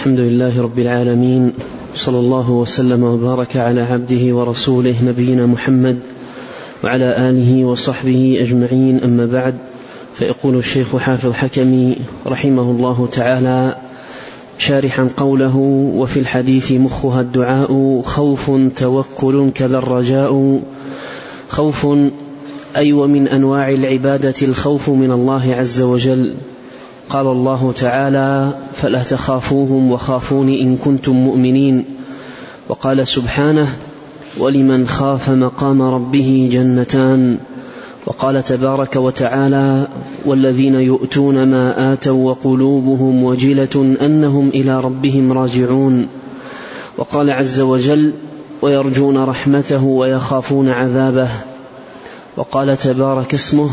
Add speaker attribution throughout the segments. Speaker 1: الحمد لله رب العالمين صلى الله وسلم وبارك على عبده ورسوله نبينا محمد وعلى اله وصحبه اجمعين اما بعد فيقول الشيخ حافظ حكمي رحمه الله تعالى شارحا قوله وفي الحديث مخها الدعاء خوف توكل كذا الرجاء خوف اي أيوة ومن انواع العباده الخوف من الله عز وجل قال الله تعالى فلا تخافوهم وخافون ان كنتم مؤمنين وقال سبحانه ولمن خاف مقام ربه جنتان وقال تبارك وتعالى والذين يؤتون ما اتوا وقلوبهم وجله انهم الى ربهم راجعون وقال عز وجل ويرجون رحمته ويخافون عذابه وقال تبارك اسمه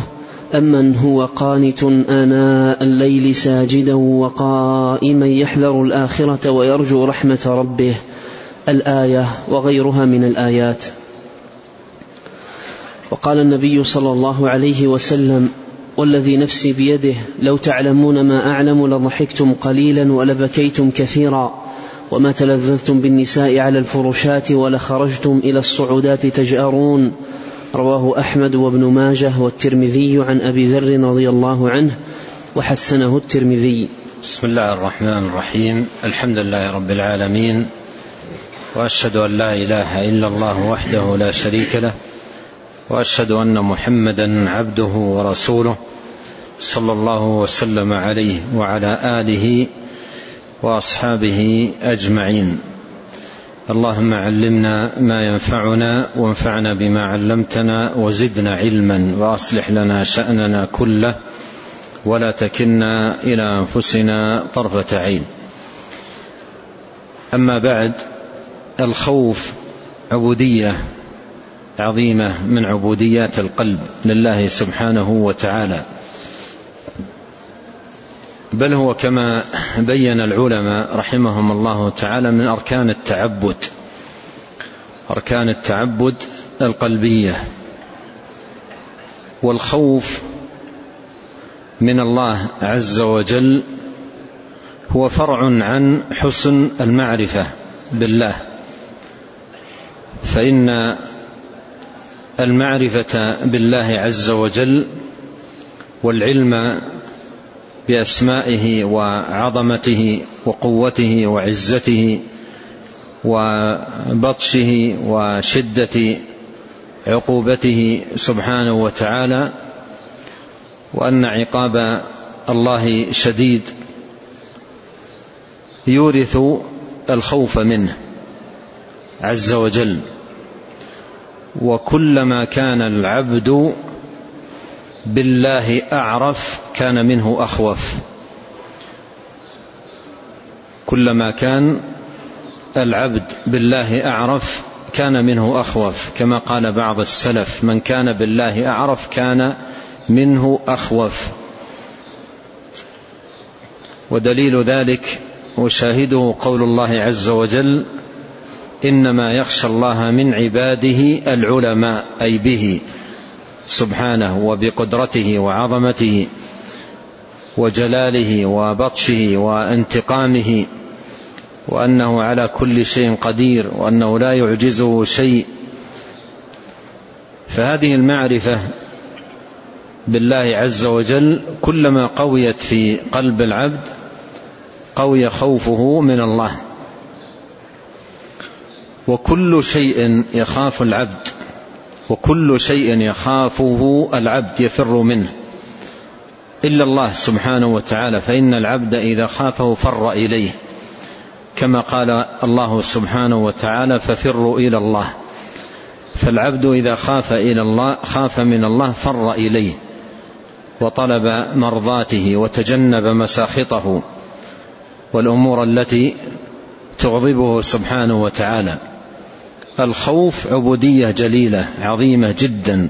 Speaker 1: أمن هو قانت آناء الليل ساجدا وقائما يحذر الآخرة ويرجو رحمة ربه الآية وغيرها من الآيات وقال النبي صلى الله عليه وسلم والذي نفسي بيده لو تعلمون ما أعلم لضحكتم قليلا ولبكيتم كثيرا وما تلذذتم بالنساء على الفرشات ولخرجتم إلى الصعودات تجأرون رواه أحمد وابن ماجه والترمذي عن أبي ذر رضي الله عنه وحسنه الترمذي
Speaker 2: بسم الله الرحمن الرحيم الحمد لله رب العالمين وأشهد أن لا إله إلا الله وحده لا شريك له وأشهد أن محمدا عبده ورسوله صلى الله وسلم عليه وعلى آله وأصحابه أجمعين اللهم علمنا ما ينفعنا وانفعنا بما علمتنا وزدنا علما واصلح لنا شاننا كله ولا تكلنا الى انفسنا طرفه عين اما بعد الخوف عبوديه عظيمه من عبوديات القلب لله سبحانه وتعالى بل هو كما بين العلماء رحمهم الله تعالى من أركان التعبد أركان التعبد القلبية والخوف من الله عز وجل هو فرع عن حسن المعرفة بالله فإن المعرفة بالله عز وجل والعلم باسمائه وعظمته وقوته وعزته وبطشه وشده عقوبته سبحانه وتعالى وان عقاب الله شديد يورث الخوف منه عز وجل وكلما كان العبد بالله اعرف كان منه أخوف كلما كان العبد بالله أعرف كان منه أخوف كما قال بعض السلف من كان بالله أعرف كان منه أخوف ودليل ذلك وشاهده قول الله عز وجل إنما يخشى الله من عباده العلماء أي به سبحانه وبقدرته وعظمته وجلاله وبطشه وانتقامه وانه على كل شيء قدير وانه لا يعجزه شيء فهذه المعرفه بالله عز وجل كلما قويت في قلب العبد قوي خوفه من الله وكل شيء يخاف العبد وكل شيء يخافه العبد يفر منه إلا الله سبحانه وتعالى فإن العبد إذا خافه فر إليه كما قال الله سبحانه وتعالى ففروا إلى الله فالعبد إذا خاف إلى الله خاف من الله فر إليه وطلب مرضاته وتجنب مساخطه والأمور التي تغضبه سبحانه وتعالى الخوف عبودية جليلة عظيمة جدا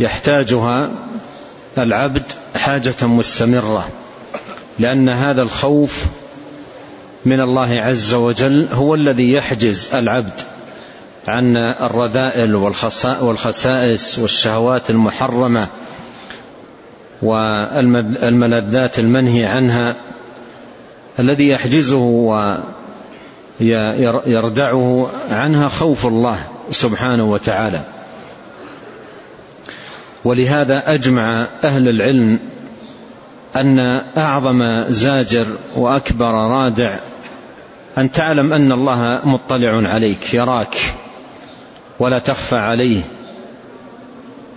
Speaker 2: يحتاجها العبد حاجة مستمرة لأن هذا الخوف من الله عز وجل هو الذي يحجز العبد عن الرذائل والخسائس والشهوات المحرمة والملذات المنهي عنها الذي يحجزه ويردعه عنها خوف الله سبحانه وتعالى ولهذا أجمع أهل العلم أن أعظم زاجر وأكبر رادع أن تعلم أن الله مطلع عليك يراك ولا تخفى عليه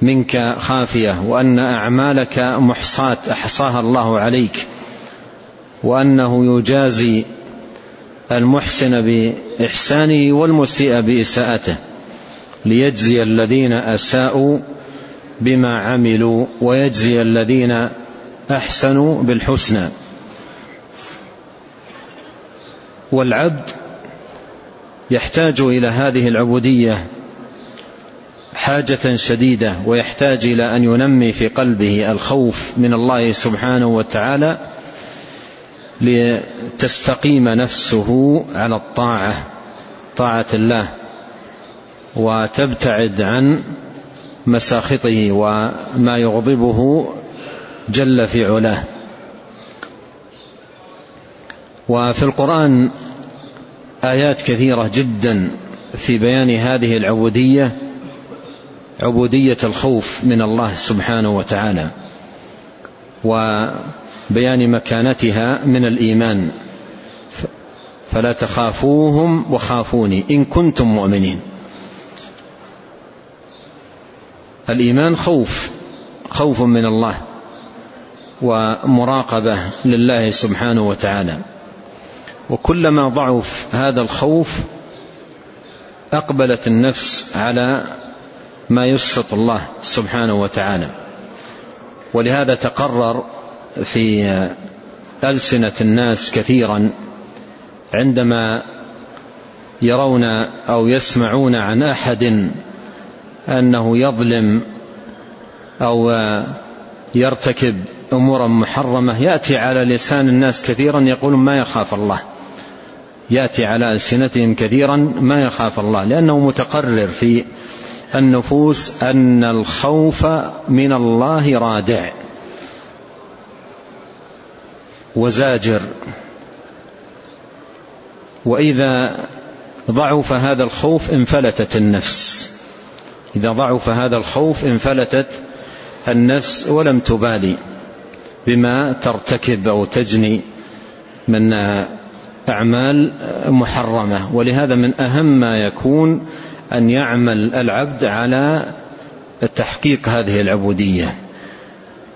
Speaker 2: منك خافية وأن أعمالك محصاة أحصاها الله عليك وأنه يجازي المحسن بإحسانه والمسيء بإساءته ليجزي الذين أساءوا بما عملوا ويجزي الذين احسنوا بالحسنى والعبد يحتاج الى هذه العبوديه حاجه شديده ويحتاج الى ان ينمي في قلبه الخوف من الله سبحانه وتعالى لتستقيم نفسه على الطاعه طاعه الله وتبتعد عن مساخطه وما يغضبه جل في علاه وفي القرآن آيات كثيرة جدا في بيان هذه العبودية عبودية الخوف من الله سبحانه وتعالى وبيان مكانتها من الإيمان فلا تخافوهم وخافوني إن كنتم مؤمنين الإيمان خوف خوف من الله ومراقبة لله سبحانه وتعالى وكلما ضعف هذا الخوف أقبلت النفس على ما يسخط الله سبحانه وتعالى ولهذا تقرر في ألسنة الناس كثيرا عندما يرون أو يسمعون عن أحد أنه يظلم أو يرتكب أمورا محرمة يأتي على لسان الناس كثيرا يقول ما يخاف الله يأتي على ألسنتهم كثيرا ما يخاف الله لأنه متقرر في النفوس أن الخوف من الله رادع وزاجر وإذا ضعف هذا الخوف انفلتت النفس إذا ضعف هذا الخوف انفلتت النفس ولم تبالي بما ترتكب أو تجني من أعمال محرمة ولهذا من أهم ما يكون أن يعمل العبد على تحقيق هذه العبودية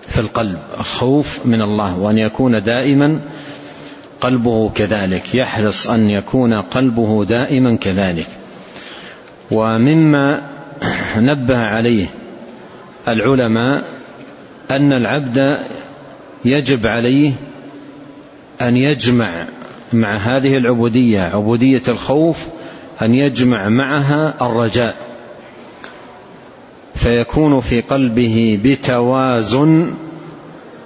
Speaker 2: في القلب الخوف من الله وأن يكون دائما قلبه كذلك يحرص أن يكون قلبه دائما كذلك ومما نبه عليه العلماء أن العبد يجب عليه أن يجمع مع هذه العبودية عبودية الخوف أن يجمع معها الرجاء فيكون في قلبه بتوازن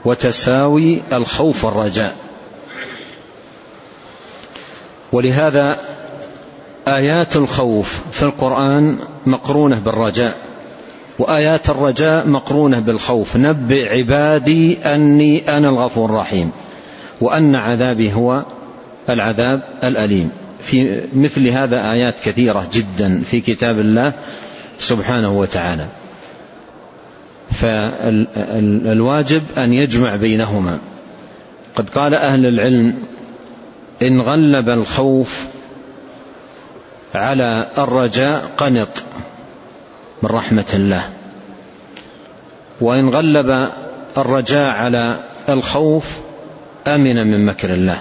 Speaker 2: وتساوي الخوف والرجاء ولهذا آيات الخوف في القرآن مقرونة بالرجاء وآيات الرجاء مقرونة بالخوف نبئ عبادي أني أنا الغفور الرحيم وأن عذابي هو العذاب الأليم في مثل هذا آيات كثيرة جدا في كتاب الله سبحانه وتعالى فالواجب أن يجمع بينهما قد قال أهل العلم إن غلب الخوف على الرجاء قنط من رحمة الله وإن غلب الرجاء على الخوف أمن من مكر الله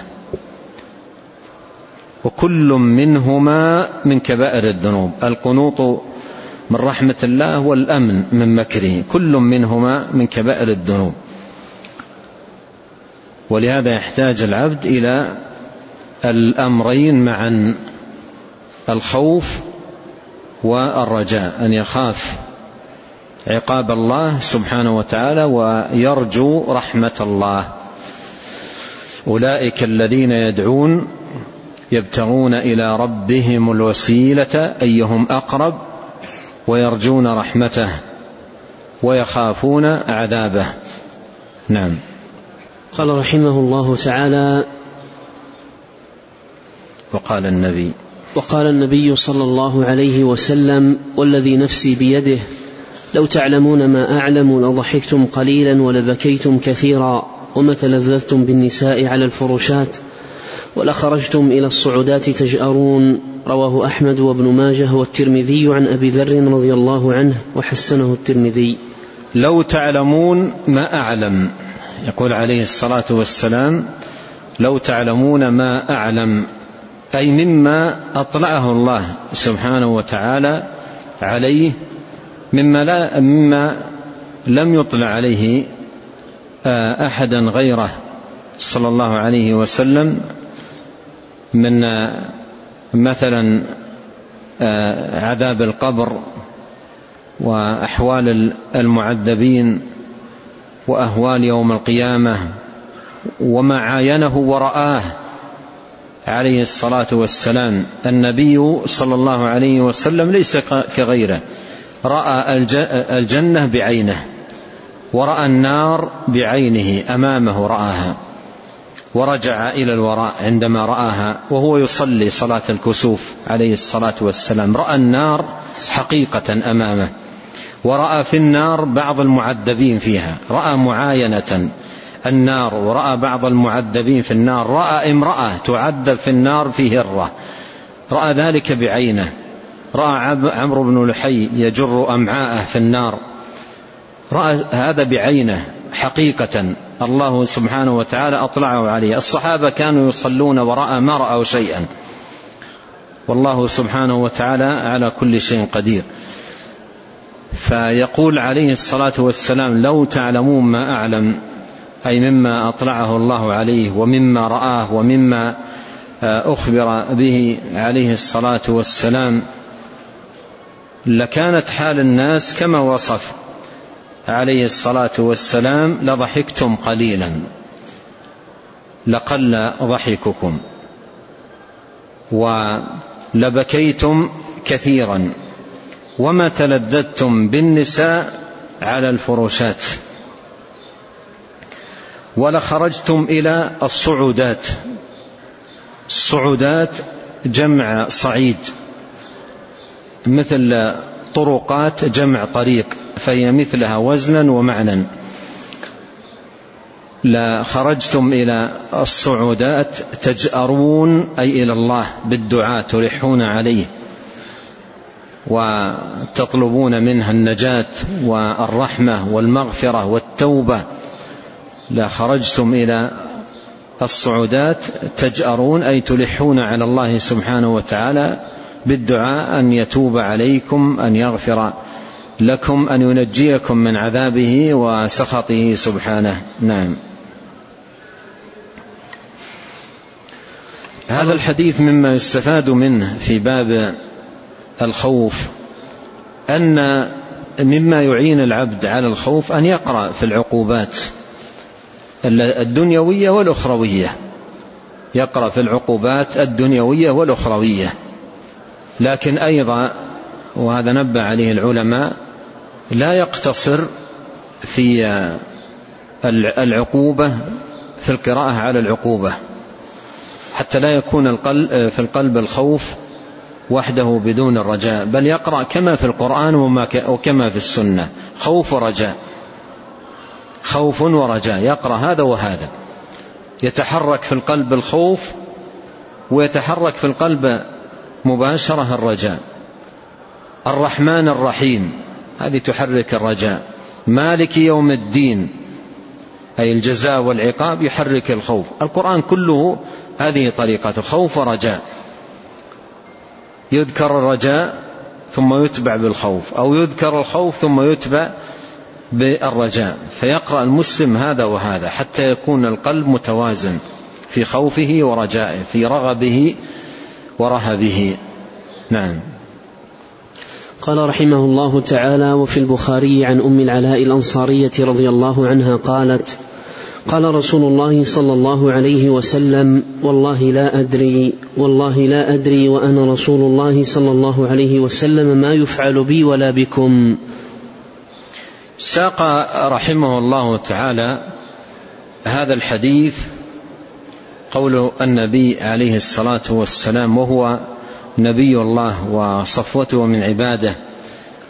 Speaker 2: وكل منهما من كبائر الذنوب القنوط من رحمة الله والأمن من مكره كل منهما من كبائر الذنوب ولهذا يحتاج العبد إلى الأمرين معا الخوف والرجاء أن يخاف عقاب الله سبحانه وتعالى ويرجو رحمة الله أولئك الذين يدعون يبتغون إلى ربهم الوسيلة أيهم أقرب ويرجون رحمته ويخافون عذابه نعم
Speaker 1: قال رحمه الله تعالى وقال النبي وقال النبي صلى الله عليه وسلم والذي نفسي بيده لو تعلمون ما اعلم لضحكتم قليلا ولبكيتم كثيرا وما تلذذتم بالنساء على الفروشات ولخرجتم الى الصعودات تجارون رواه احمد وابن ماجه والترمذي عن ابي ذر رضي الله عنه وحسنه الترمذي
Speaker 2: لو تعلمون ما اعلم يقول عليه الصلاه والسلام لو تعلمون ما اعلم أي مما أطلعه الله سبحانه وتعالى عليه مما, لا مما لم يطلع عليه آه، أحدا غيره صلى الله عليه وسلم من آه، مثلا آه، عذاب القبر وأحوال المعذبين وأهوال يوم القيامة وما عاينه ورآه عليه الصلاة والسلام النبي صلى الله عليه وسلم ليس كغيره رأى الجنة بعينه ورأى النار بعينه أمامه رآها ورجع إلى الوراء عندما رآها وهو يصلي صلاة الكسوف عليه الصلاة والسلام رأى النار حقيقة أمامه ورأى في النار بعض المعذبين فيها رأى معاينة النار ورأى بعض المعذبين في النار رأى امرأة تعذب في النار في هرة رأى ذلك بعينه رأى عمرو بن لحي يجر أمعاءه في النار رأى هذا بعينه حقيقة الله سبحانه وتعالى أطلعه عليه الصحابة كانوا يصلون ورأى ما رأوا شيئا والله سبحانه وتعالى على كل شيء قدير فيقول عليه الصلاة والسلام لو تعلمون ما أعلم أي مما أطلعه الله عليه ومما رآه ومما آه، أخبر به عليه الصلاة والسلام لكانت حال الناس كما وصف عليه الصلاة والسلام لضحكتم قليلا لقل ضحككم ولبكيتم كثيرا وما تلذذتم بالنساء على الفروشات ولخرجتم إلى الصعودات الصعودات جمع صعيد مثل طرقات جمع طريق فهي مثلها وزنا ومعنى لخرجتم إلى الصعودات تجأرون أي إلى الله بالدعاء تلحون عليه وتطلبون منها النجاة والرحمة والمغفرة والتوبة لا خرجتم إلى الصعودات تجأرون أي تلحون على الله سبحانه وتعالى بالدعاء أن يتوب عليكم أن يغفر لكم أن ينجيكم من عذابه وسخطه سبحانه نعم هذا الحديث مما يستفاد منه في باب الخوف أن مما يعين العبد على الخوف أن يقرأ في العقوبات الدنيوية والأخروية يقرأ في العقوبات الدنيوية والأخروية لكن أيضا وهذا نبه عليه العلماء لا يقتصر في العقوبة في القراءة على العقوبة حتى لا يكون القلب في القلب الخوف وحده بدون الرجاء بل يقرأ كما في القرآن وكما في السنة خوف ورجاء خوف ورجاء يقرأ هذا وهذا يتحرك في القلب الخوف ويتحرك في القلب مباشرة الرجاء الرحمن الرحيم هذه تحرك الرجاء مالك يوم الدين أي الجزاء والعقاب يحرك الخوف القرآن كله هذه طريقة خوف ورجاء يذكر الرجاء ثم يتبع بالخوف أو يذكر الخوف ثم يتبع بالرجاء فيقرأ المسلم هذا وهذا حتى يكون القلب متوازن في خوفه ورجائه في رغبه ورهبه نعم
Speaker 1: قال رحمه الله تعالى وفي البخاري عن ام العلاء الانصاريه رضي الله عنها قالت قال رسول الله صلى الله عليه وسلم والله لا ادري والله لا ادري وانا رسول الله صلى الله عليه وسلم ما يفعل بي ولا بكم
Speaker 2: ساق رحمه الله تعالى هذا الحديث قول النبي عليه الصلاة والسلام وهو نبي الله وصفوته من عباده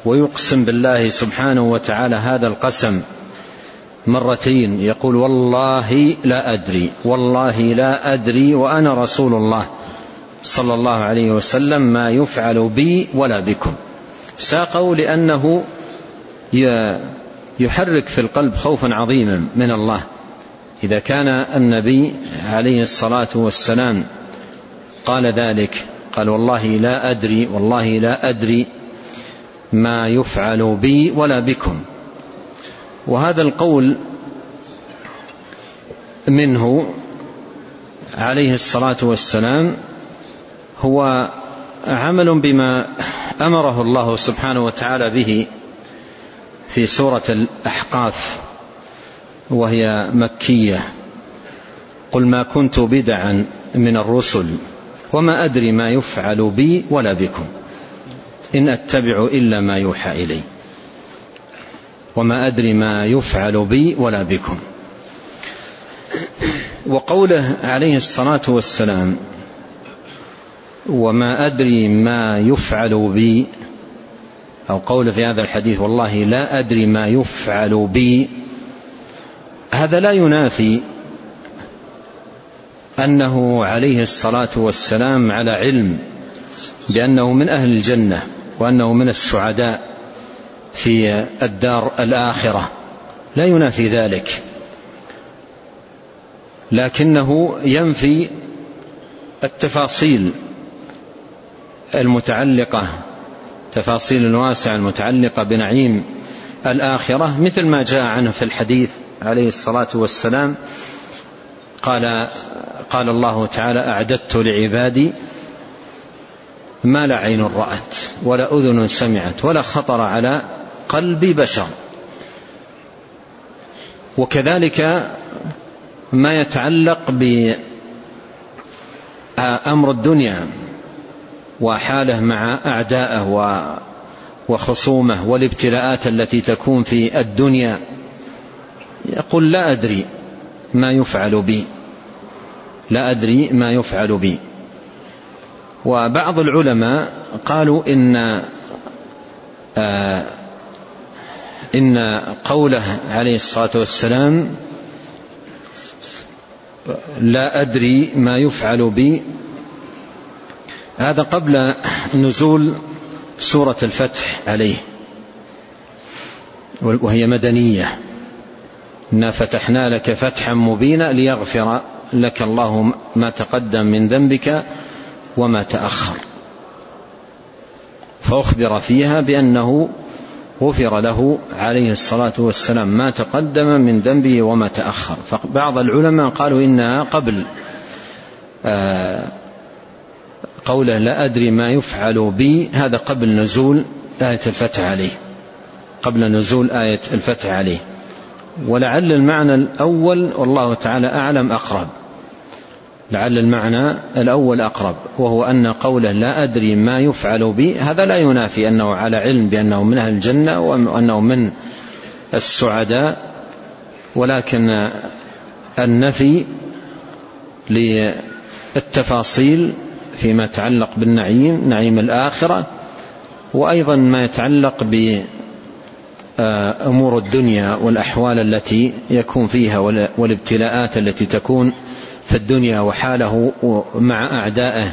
Speaker 2: ويقسم بالله سبحانه وتعالى هذا القسم مرتين يقول والله لا أدري والله لا أدري وأنا رسول الله صلى الله عليه وسلم ما يفعل بي ولا بكم ساقوا لأنه يحرك في القلب خوفا عظيما من الله إذا كان النبي عليه الصلاة والسلام قال ذلك قال والله لا أدري والله لا أدري ما يفعل بي ولا بكم وهذا القول منه عليه الصلاة والسلام هو عمل بما أمره الله سبحانه وتعالى به في سورة الأحقاف وهي مكية قل ما كنت بدعا من الرسل وما أدري ما يفعل بي ولا بكم إن أتبع إلا ما يوحى إلي وما أدري ما يفعل بي ولا بكم وقوله عليه الصلاة والسلام وما أدري ما يفعل بي أو قوله في هذا الحديث والله لا أدري ما يفعل بي هذا لا ينافي أنه عليه الصلاة والسلام على علم بأنه من أهل الجنة وأنه من السعداء في الدار الآخرة لا ينافي ذلك لكنه ينفي التفاصيل المتعلقة تفاصيل واسعة المتعلقة بنعيم الآخرة مثل ما جاء عنه في الحديث عليه الصلاة والسلام قال قال الله تعالى أعددت لعبادي ما لا عين رأت ولا أذن سمعت ولا خطر على قلب بشر وكذلك ما يتعلق بأمر الدنيا وحاله مع أعدائه وخصومه والابتلاءات التي تكون في الدنيا يقول لا أدري ما يفعل بي لا أدري ما يفعل بي وبعض العلماء قالوا إن آه، إن قوله عليه الصلاة والسلام لا أدري ما يفعل بي هذا قبل نزول سورة الفتح عليه وهي مدنية إنا فتحنا لك فتحا مبينا ليغفر لك الله ما تقدم من ذنبك وما تأخر فأخبر فيها بأنه غفر له عليه الصلاة والسلام ما تقدم من ذنبه وما تأخر فبعض العلماء قالوا إنها قبل آه قوله لا أدري ما يفعل بي هذا قبل نزول آية الفتح عليه قبل نزول آية الفتح عليه ولعل المعنى الأول والله تعالى أعلم أقرب لعل المعنى الأول أقرب وهو أن قوله لا أدري ما يفعل بي هذا لا ينافي أنه على علم بأنه من أهل الجنة وأنه من السعداء ولكن النفي للتفاصيل فيما يتعلق بالنعيم نعيم الآخرة وأيضا ما يتعلق بأمور آه، الدنيا والأحوال التي يكون فيها والابتلاءات التي تكون في الدنيا وحاله مع أعدائه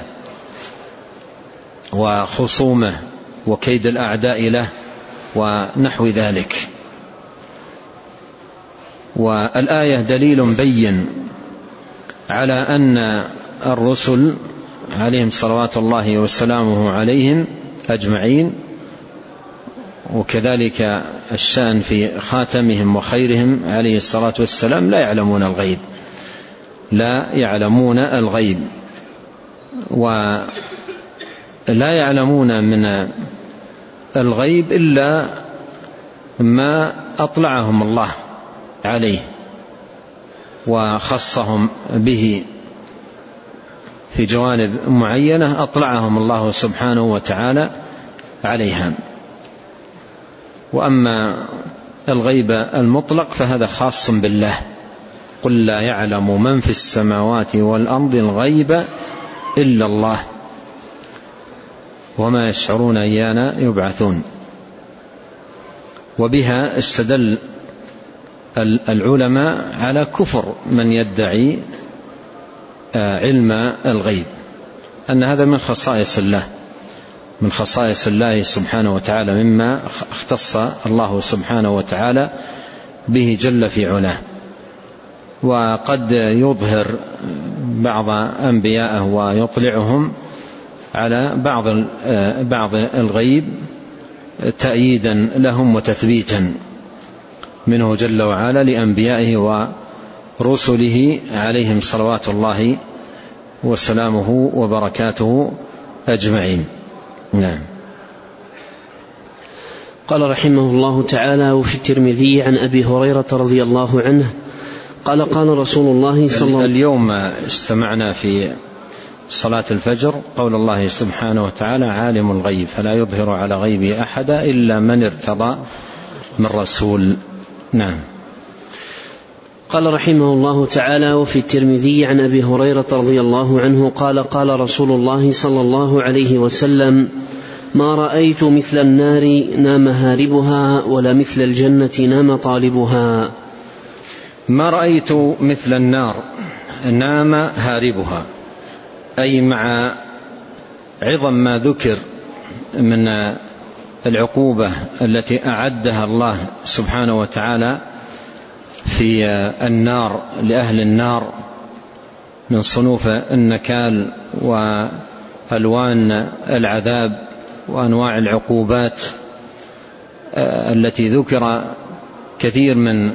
Speaker 2: وخصومه وكيد الأعداء له ونحو ذلك والآية دليل بين على أن الرسل عليهم صلوات الله وسلامه عليهم أجمعين وكذلك الشأن في خاتمهم وخيرهم عليه الصلاة والسلام لا يعلمون الغيب لا يعلمون الغيب ولا يعلمون من الغيب إلا ما أطلعهم الله عليه وخصهم به في جوانب معينة أطلعهم الله سبحانه وتعالى عليها وأما الغيب المطلق فهذا خاص بالله قل لا يعلم من في السماوات والأرض الغيب إلا الله وما يشعرون أيانا يبعثون وبها استدل العلماء على كفر من يدعي آه، علم الغيب أن هذا من خصائص الله من خصائص الله سبحانه وتعالى مما اختص الله سبحانه وتعالى به جل في علاه وقد يظهر بعض أنبياءه ويطلعهم على بعض آه، بعض الغيب تأييدا لهم وتثبيتا منه جل وعلا لأنبيائه و رسله عليهم صلوات الله وسلامه وبركاته أجمعين نعم
Speaker 1: قال رحمه الله تعالى وفي الترمذي عن أبي هريرة رضي الله عنه
Speaker 2: قال قال رسول الله يعني صلى الله عليه وسلم اليوم استمعنا في صلاة الفجر قول الله سبحانه وتعالى عالم الغيب فلا يظهر على غيبه أحدا إلا من ارتضى من رسول نعم
Speaker 1: قال رحمه الله تعالى وفي الترمذي عن ابي هريره رضي الله عنه قال قال رسول الله صلى الله عليه وسلم ما رايت مثل النار نام هاربها ولا مثل الجنه نام طالبها
Speaker 2: ما رايت مثل النار نام هاربها اي مع عظم ما ذكر من العقوبه التي اعدها الله سبحانه وتعالى في آه، النار لأهل النار من صنوف النكال وألوان العذاب وأنواع العقوبات آه، التي ذكر كثير من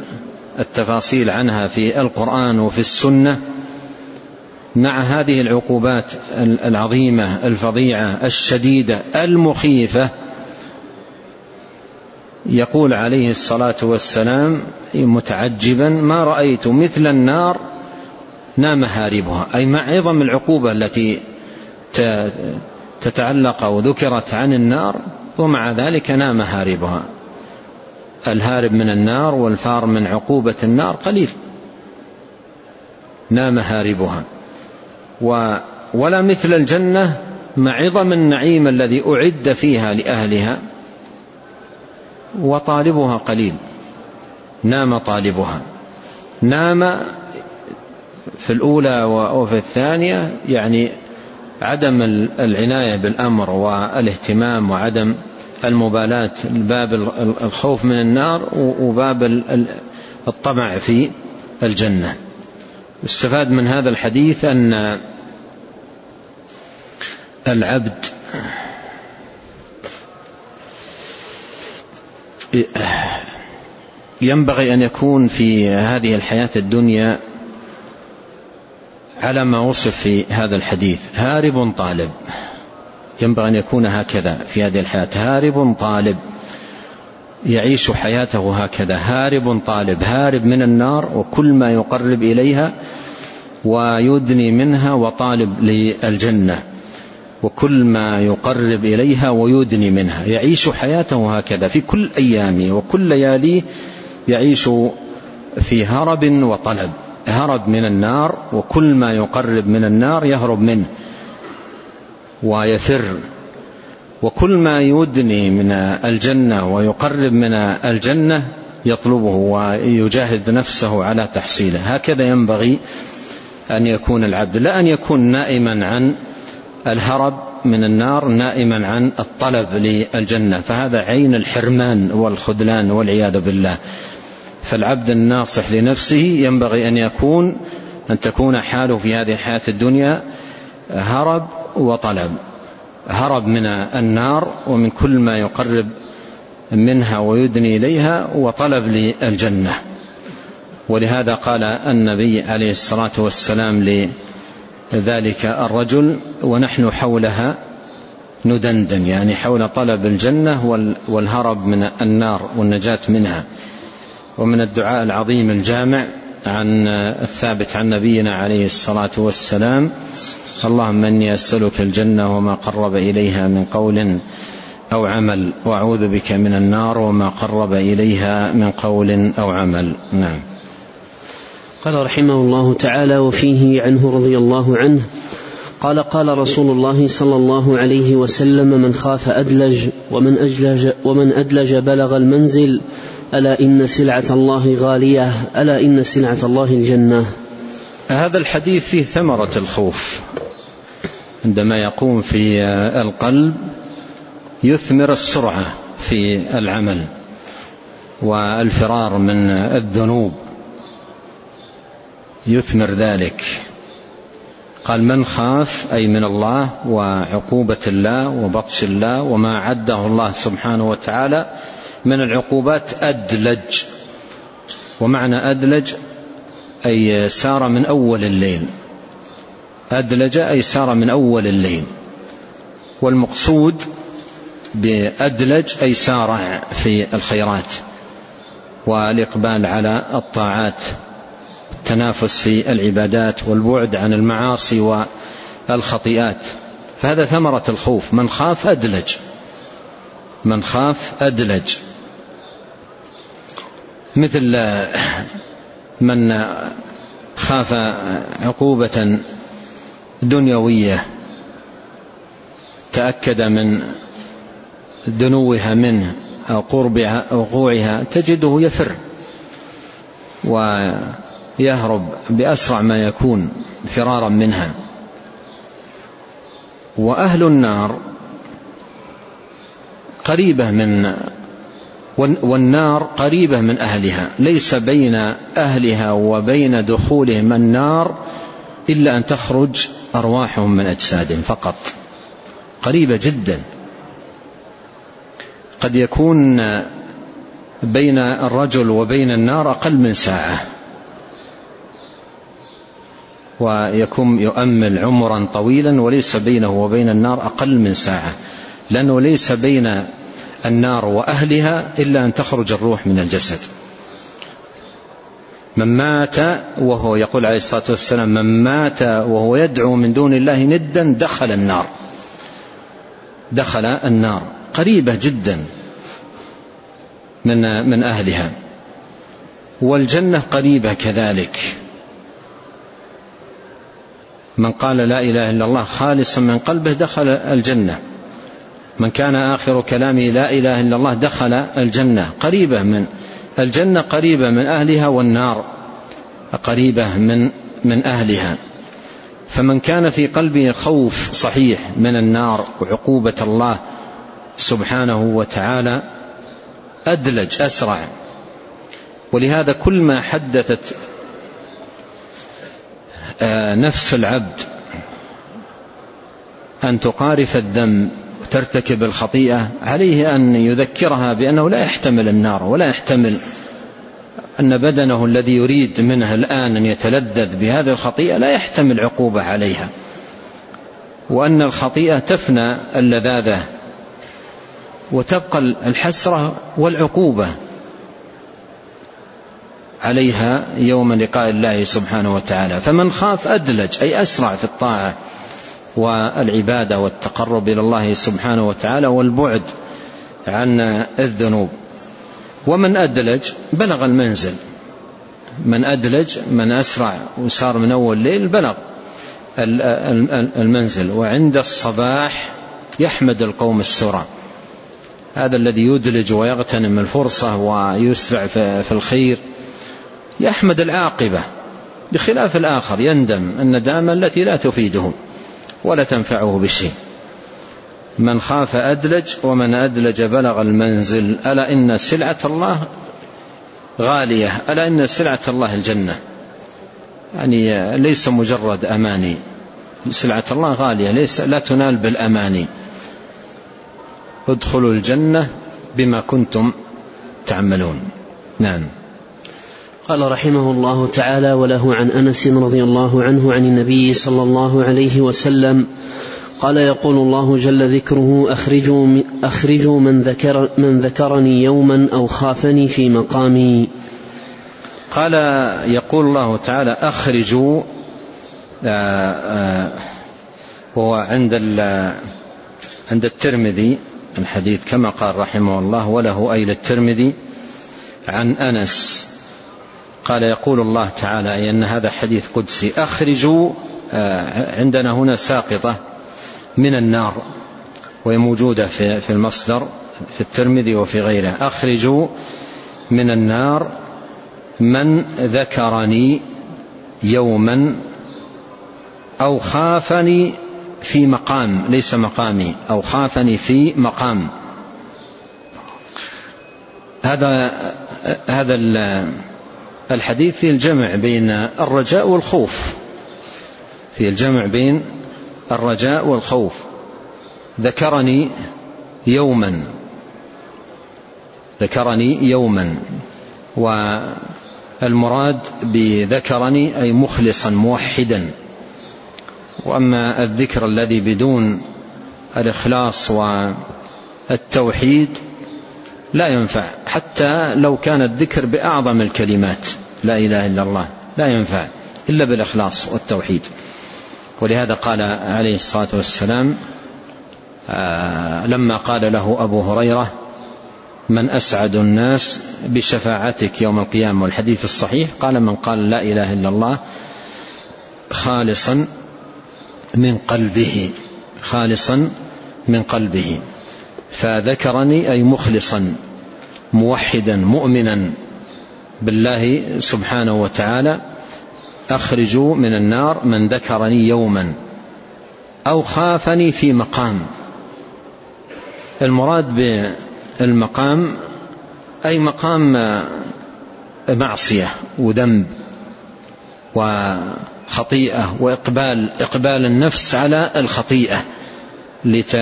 Speaker 2: التفاصيل عنها في القرآن وفي السنة مع هذه العقوبات العظيمة الفظيعة الشديدة المخيفة يقول عليه الصلاة والسلام متعجبا ما رأيت مثل النار نام هاربها أي مع عظم العقوبة التي تتعلق أو ذكرت عن النار ومع ذلك نام هاربها الهارب من النار والفار من عقوبة النار قليل نام هاربها ولا مثل الجنة مع عظم النعيم الذي أعد فيها لأهلها وطالبها قليل نام طالبها نام في الأولى وفي الثانية يعني عدم العناية بالأمر والاهتمام وعدم المبالاة باب الخوف من النار وباب الطمع في الجنة استفاد من هذا الحديث أن العبد ينبغي أن يكون في هذه الحياة الدنيا على ما وصف في هذا الحديث هارب طالب ينبغي أن يكون هكذا في هذه الحياة هارب طالب يعيش حياته هكذا هارب طالب هارب من النار وكل ما يقرب إليها ويدني منها وطالب للجنة وكل ما يقرب إليها ويدني منها يعيش حياته هكذا في كل أيامه وكل لياليه يعيش في هرب وطلب هرب من النار وكل ما يقرب من النار يهرب منه ويفر وكل ما يدني من الجنة ويقرب من الجنة يطلبه ويجاهد نفسه على تحصيله هكذا ينبغي أن يكون العبد لا أن يكون نائما عن الهرب من النار نائما عن الطلب للجنه فهذا عين الحرمان والخذلان والعياذ بالله فالعبد الناصح لنفسه ينبغي ان يكون ان تكون حاله في هذه الحياه الدنيا هرب وطلب هرب من النار ومن كل ما يقرب منها ويدني اليها وطلب للجنه ولهذا قال النبي عليه الصلاه والسلام لي ذلك الرجل ونحن حولها ندندن يعني حول طلب الجنة والهرب من النار والنجاة منها ومن الدعاء العظيم الجامع عن الثابت عن نبينا عليه الصلاة والسلام اللهم إني أسألك الجنة وما قرب إليها من قول أو عمل وأعوذ بك من النار وما قرب إليها من قول أو عمل نعم
Speaker 1: قال رحمه الله تعالى وفيه عنه رضي الله عنه قال قال رسول الله صلى الله عليه وسلم من خاف أدلج ومن أجلج ومن أدلج بلغ المنزل ألا إن سلعة الله غالية ألا إن سلعة الله الجنة
Speaker 2: هذا الحديث فيه ثمرة الخوف عندما يقوم في القلب يثمر السرعة في العمل والفرار من الذنوب يثمر ذلك قال من خاف أي من الله وعقوبة الله وبطش الله وما عده الله سبحانه وتعالى من العقوبات أدلج ومعنى أدلج أي سار من أول الليل أدلج أي سار من أول الليل والمقصود بأدلج أي سارع في الخيرات والإقبال على الطاعات التنافس في العبادات والبعد عن المعاصي والخطيئات فهذا ثمرة الخوف من خاف أدلج من خاف أدلج مثل من خاف عقوبة دنيوية تأكد من دنوها منه أو قربها وقوعها تجده يفر و يهرب بأسرع ما يكون فرارا منها وأهل النار قريبة من والنار قريبة من أهلها ليس بين أهلها وبين دخولهم النار إلا أن تخرج أرواحهم من أجسادهم فقط قريبة جدا قد يكون بين الرجل وبين النار أقل من ساعة ويكون يؤمل عمرا طويلا وليس بينه وبين النار أقل من ساعة لأنه ليس بين النار وأهلها إلا أن تخرج الروح من الجسد من مات وهو يقول عليه الصلاة والسلام من مات وهو يدعو من دون الله ندا دخل النار دخل النار قريبة جدا من من أهلها والجنة قريبة كذلك من قال لا إله إلا الله خالصا من قلبه دخل الجنة من كان آخر كلامه لا إله إلا الله دخل الجنة قريبة من الجنة قريبة من أهلها والنار قريبة من من أهلها فمن كان في قلبه خوف صحيح من النار وعقوبة الله سبحانه وتعالى أدلج أسرع ولهذا كل ما حدثت آه، نفس العبد أن تقارف الذنب وترتكب الخطيئة عليه أن يذكرها بأنه لا يحتمل النار ولا يحتمل أن بدنه الذي يريد منه الآن أن يتلذذ بهذه الخطيئة لا يحتمل عقوبة عليها وأن الخطيئة تفنى اللذاذة وتبقى الحسرة والعقوبة عليها يوم لقاء الله سبحانه وتعالى فمن خاف أدلج أي أسرع في الطاعة والعبادة والتقرب إلى الله سبحانه وتعالى والبعد عن الذنوب ومن أدلج بلغ المنزل من أدلج من أسرع وصار من أول ليل بلغ المنزل وعند الصباح يحمد القوم السرعة هذا الذي يدلج ويغتنم الفرصة ويسرع في الخير يحمد العاقبة بخلاف الآخر يندم الندامة التي لا تفيده ولا تنفعه بشيء من خاف أدلج ومن أدلج بلغ المنزل ألا إن سلعة الله غالية ألا إن سلعة الله الجنة يعني ليس مجرد أماني سلعة الله غالية ليس لا تنال بالأماني ادخلوا الجنة بما كنتم تعملون نعم
Speaker 1: قال رحمه الله تعالى وله عن انس رضي الله عنه عن النبي صلى الله عليه وسلم قال يقول الله جل ذكره اخرجوا اخرجوا من ذكر من ذكرني يوما او خافني في مقامي
Speaker 2: قال يقول الله تعالى اخرجوا آه، آه، هو عند عند الترمذي الحديث كما قال رحمه الله وله أي للترمذي عن أنس قال يقول الله تعالى أي أن هذا حديث قدسي أخرجوا آه، عندنا هنا ساقطة من النار وهي موجودة في المصدر في الترمذي وفي غيره أخرجوا من النار من ذكرني يوما أو خافني في مقام ليس مقامي أو خافني في مقام هذا هذا الحديث فيه الجمع بين الرجاء والخوف في الجمع بين الرجاء والخوف ذكرني يوما ذكرني يوما والمراد بذكرني أي مخلصا موحدا وأما الذكر الذي بدون الإخلاص والتوحيد لا ينفع حتى لو كان الذكر بأعظم الكلمات لا إله إلا الله لا ينفع إلا بالإخلاص والتوحيد ولهذا قال عليه الصلاة والسلام آه، لما قال له أبو هريرة من أسعد الناس بشفاعتك يوم القيامة والحديث الصحيح قال من قال لا إله إلا الله خالصا من قلبه خالصا من قلبه فذكرني أي مخلصا موحدا مؤمنا بالله سبحانه وتعالى أخرجوا من النار من ذكرني يوما أو خافني في مقام المراد بالمقام أي مقام معصية وذنب وخطيئة وإقبال إقبال النفس على الخطيئة لت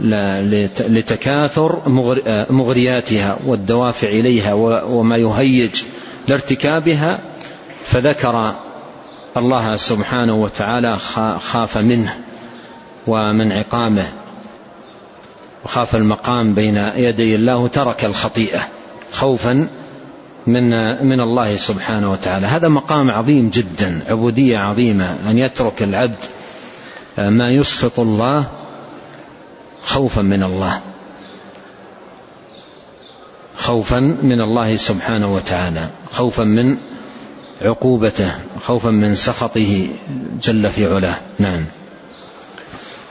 Speaker 2: لتكاثر آه، مغرياتها والدوافع إليها وما يهيج لارتكابها فذكر الله سبحانه وتعالى خاف منه ومن عقامه وخاف المقام بين يدي الله ترك الخطيئة خوفا من من الله سبحانه وتعالى هذا مقام عظيم جدا عبودية عظيمة أن يترك العبد آه، ما يسخط الله خوفا من الله خوفا من الله سبحانه وتعالى خوفا من عقوبته خوفا من سخطه جل في علاه نعم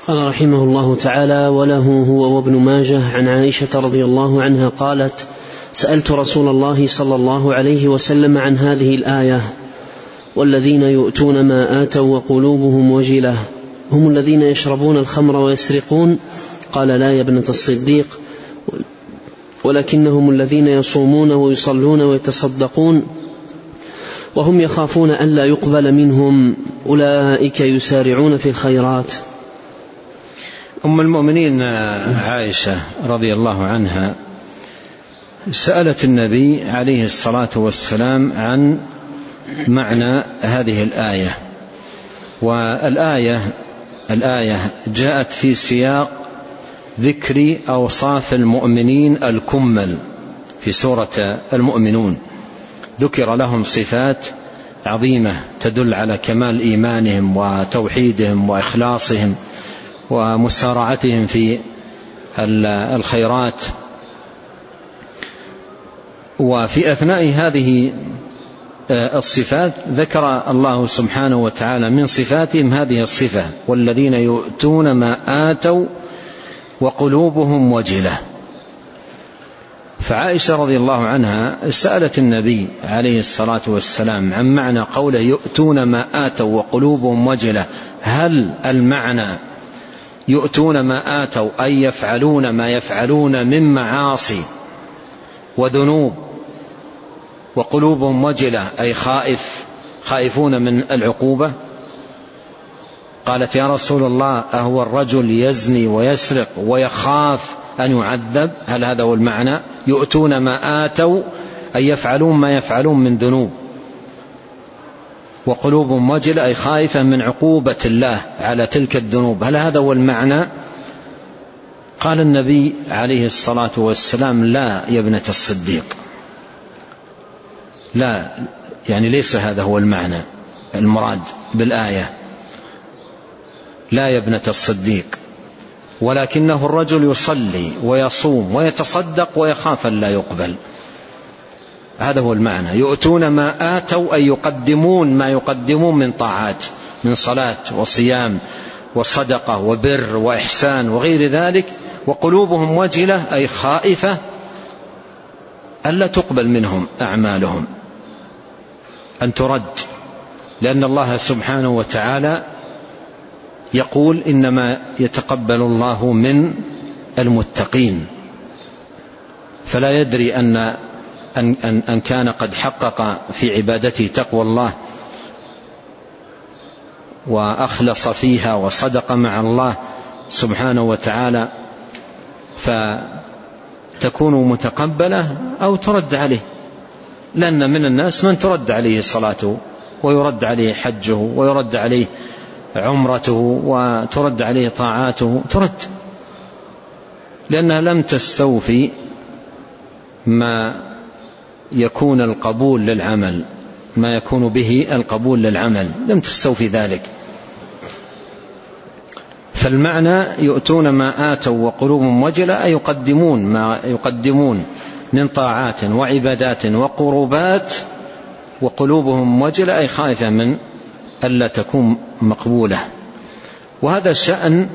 Speaker 1: قال رحمه الله تعالى وله هو وابن ماجه عن عائشه رضي الله عنها قالت سالت رسول الله صلى الله عليه وسلم عن هذه الايه والذين يؤتون ما اتوا وقلوبهم وجله هم الذين يشربون الخمر ويسرقون قال لا يا ابنة الصديق ولكنهم الذين يصومون ويصلون ويتصدقون وهم يخافون ألا يقبل منهم أولئك يسارعون في الخيرات
Speaker 2: أم المؤمنين عائشة رضي الله عنها سألت النبي عليه الصلاة والسلام عن معنى هذه الآية والآية الآية جاءت في سياق ذكر أوصاف المؤمنين الكمل في سورة المؤمنون ذكر لهم صفات عظيمة تدل على كمال إيمانهم وتوحيدهم وإخلاصهم ومسارعتهم في الخيرات وفي أثناء هذه آه، الصفات ذكر الله سبحانه وتعالى من صفاتهم هذه الصفة والذين يؤتون ما آتوا وقلوبهم وجله فعائشه رضي الله عنها سالت النبي عليه الصلاه والسلام عن معنى قوله يؤتون ما اتوا وقلوبهم وجله هل المعنى يؤتون ما اتوا اي يفعلون ما يفعلون من معاصي وذنوب وقلوبهم وجله اي خائف خائفون من العقوبه قالت يا رسول الله أهو الرجل يزني ويسرق ويخاف أن يعذب هل هذا هو المعنى يؤتون ما آتوا أي يفعلون ما يفعلون من ذنوب وقلوب وجلة أي خائفة من عقوبة الله على تلك الذنوب هل هذا هو المعنى قال النبي عليه الصلاة والسلام لا يا ابنة الصديق لا يعني ليس هذا هو المعنى المراد بالآية لا يا ابنة الصديق ولكنه الرجل يصلي ويصوم ويتصدق ويخاف لا يقبل هذا هو المعنى يؤتون ما آتوا أي يقدمون ما يقدمون من طاعات من صلاة وصيام وصدقة وبر وإحسان وغير ذلك وقلوبهم وجلة أي خائفة ألا تقبل منهم أعمالهم أن ترد لأن الله سبحانه وتعالى يقول إنما يتقبل الله من المتقين فلا يدري أن أن, أن, أن كان قد حقق في عبادته تقوى الله وأخلص فيها وصدق مع الله سبحانه وتعالى فتكون متقبلة أو ترد عليه لأن من الناس من ترد عليه صلاته ويرد عليه حجه ويرد عليه عمرته وترد عليه طاعاته ترد لأنها لم تستوفي ما يكون القبول للعمل ما يكون به القبول للعمل لم تستوفي ذلك فالمعنى يؤتون ما آتوا وقلوبهم وجلة أي يقدمون ما يقدمون من طاعات وعبادات وقربات وقلوبهم وجلة أي خائفة من ألا تكون مقبولة وهذا شأن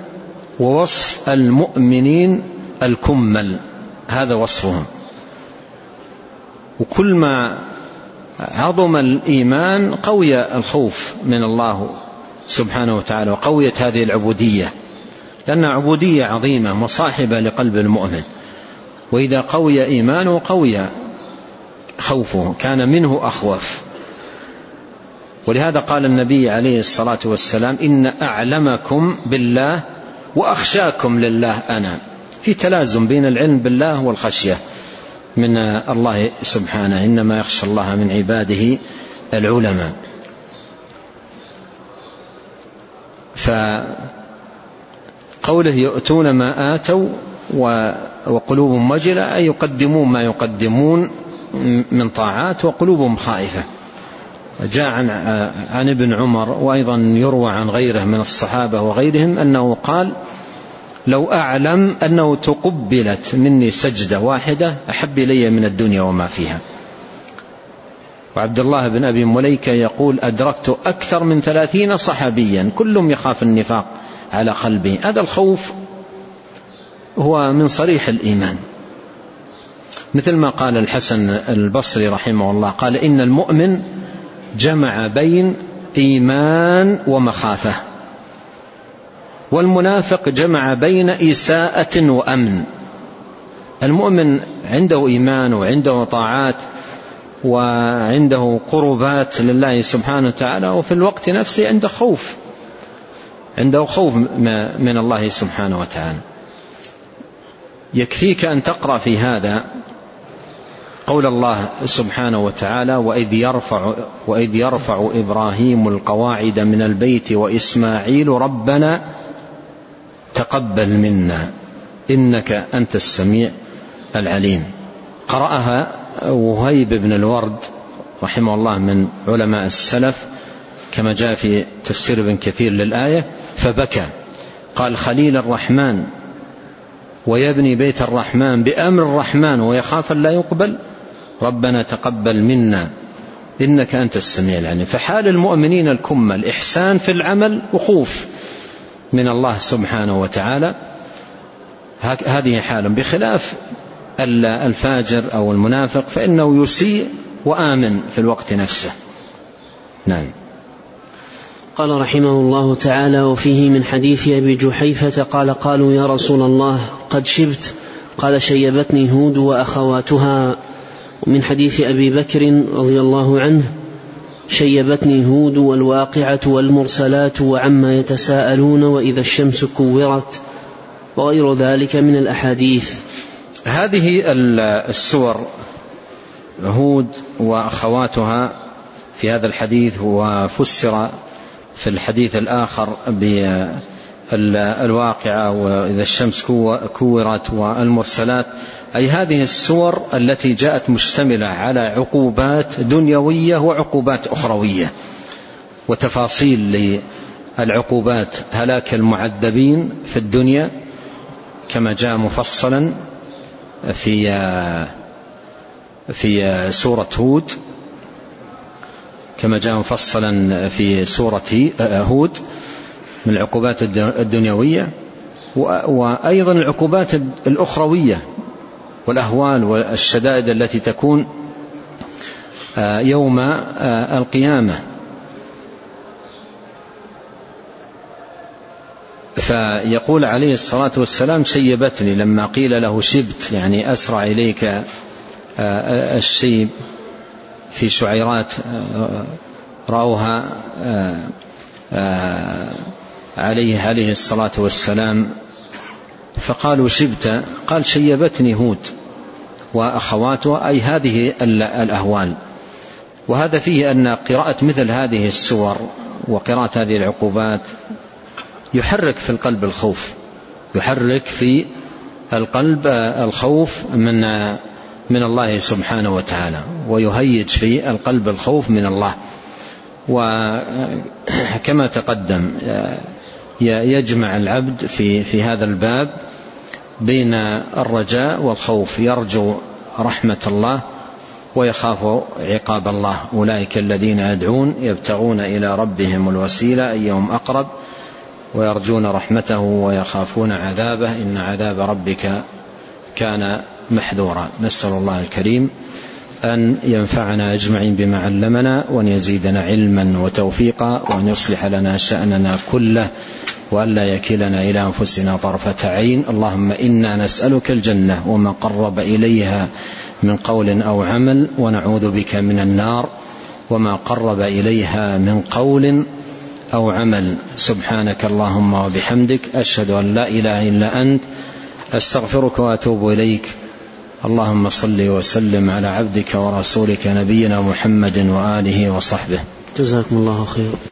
Speaker 2: ووصف المؤمنين الكمل هذا وصفهم وكل ما عظم الإيمان قوي الخوف من الله سبحانه وتعالى وقوية هذه العبودية لأنها عبودية عظيمة مصاحبة لقلب المؤمن وإذا قوي إيمانه قوي خوفه كان منه أخوف ولهذا قال النبي عليه الصلاة والسلام إن أعلمكم بالله وأخشاكم لله أنا في تلازم بين العلم بالله والخشية من الله سبحانه إنما يخشى الله من عباده العلماء فقوله يؤتون ما آتوا وقلوبهم وجلة أي يقدمون ما يقدمون من طاعات وقلوبهم خائفة جاء عن, عن ابن عمر وأيضا يروى عن غيره من الصحابة وغيرهم أنه قال لو أعلم أنه تقبلت مني سجدة واحدة أحب إلي من الدنيا وما فيها وعبد الله بن أبي مليكة يقول أدركت أكثر من ثلاثين صحابيا كلهم يخاف النفاق على قلبه هذا الخوف هو من صريح الإيمان مثل ما قال الحسن البصري رحمه الله قال إن المؤمن جمع بين إيمان ومخافة والمنافق جمع بين إساءة وأمن المؤمن عنده إيمان وعنده طاعات وعنده قربات لله سبحانه وتعالى وفي الوقت نفسه عنده خوف عنده خوف من الله سبحانه وتعالى يكفيك أن تقرأ في هذا قول الله سبحانه وتعالى وإذ يرفع, وإذ يرفع إبراهيم القواعد من البيت وإسماعيل ربنا تقبل منا إنك أنت السميع العليم قرأها وهيب بن الورد رحمه الله من علماء السلف كما جاء في تفسير ابن كثير للآية فبكى قال خليل الرحمن ويبني بيت الرحمن بأمر الرحمن ويخاف أن لا يقبل ربنا تقبل منا إنك أنت السميع العليم فحال المؤمنين الكمل إحسان في العمل وخوف من الله سبحانه وتعالى هذه حال بخلاف الفاجر أو المنافق فإنه يسيء وآمن في الوقت نفسه نعم
Speaker 1: قال رحمه الله تعالى وفيه من حديث أبي جحيفة قال قالوا يا رسول الله قد شبت قال شيبتني هود وأخواتها ومن حديث أبي بكر رضي الله عنه شيبتني هود والواقعة والمرسلات وعما يتساءلون وإذا الشمس كورت وغير ذلك من الأحاديث
Speaker 2: هذه السور هود وأخواتها في هذا الحديث وفسر في الحديث الآخر الواقعة وإذا الشمس كورت والمرسلات أي هذه السور التي جاءت مشتملة على عقوبات دنيوية وعقوبات أخروية وتفاصيل للعقوبات هلاك المعذبين في الدنيا كما جاء مفصلا في في سورة هود كما جاء مفصلا في سورة هود من العقوبات الدنيوية وأيضا العقوبات الأخروية والأهوال والشدائد التي تكون آه، يوم آه، القيامة فيقول عليه الصلاة والسلام شيبتني لما قيل له شبت يعني أسرع إليك آه، الشيب في شعيرات رأوها عليه عليه الصلاة والسلام فقالوا شبت قال شيبتني هود وأخواتها أي هذه الأهوال وهذا فيه أن قراءة مثل هذه السور وقراءة هذه العقوبات يحرك في القلب الخوف يحرك في القلب الخوف من من الله سبحانه وتعالى ويهيج في القلب الخوف من الله وكما تقدم يجمع العبد في في هذا الباب بين الرجاء والخوف يرجو رحمة الله ويخاف عقاب الله أولئك الذين يدعون يبتغون إلى ربهم الوسيلة أيهم أقرب ويرجون رحمته ويخافون عذابه إن عذاب ربك كان محذورا نسأل الله الكريم أن ينفعنا أجمعين بما علمنا وأن يزيدنا علما وتوفيقا وأن يصلح لنا شأننا كله والا يكلنا الى انفسنا طرفه عين اللهم انا نسالك الجنه وما قرب اليها من قول او عمل ونعوذ بك من النار وما قرب اليها من قول او عمل سبحانك اللهم وبحمدك اشهد ان لا اله الا انت استغفرك واتوب اليك اللهم صل وسلم على عبدك ورسولك نبينا محمد واله وصحبه
Speaker 1: جزاكم الله خير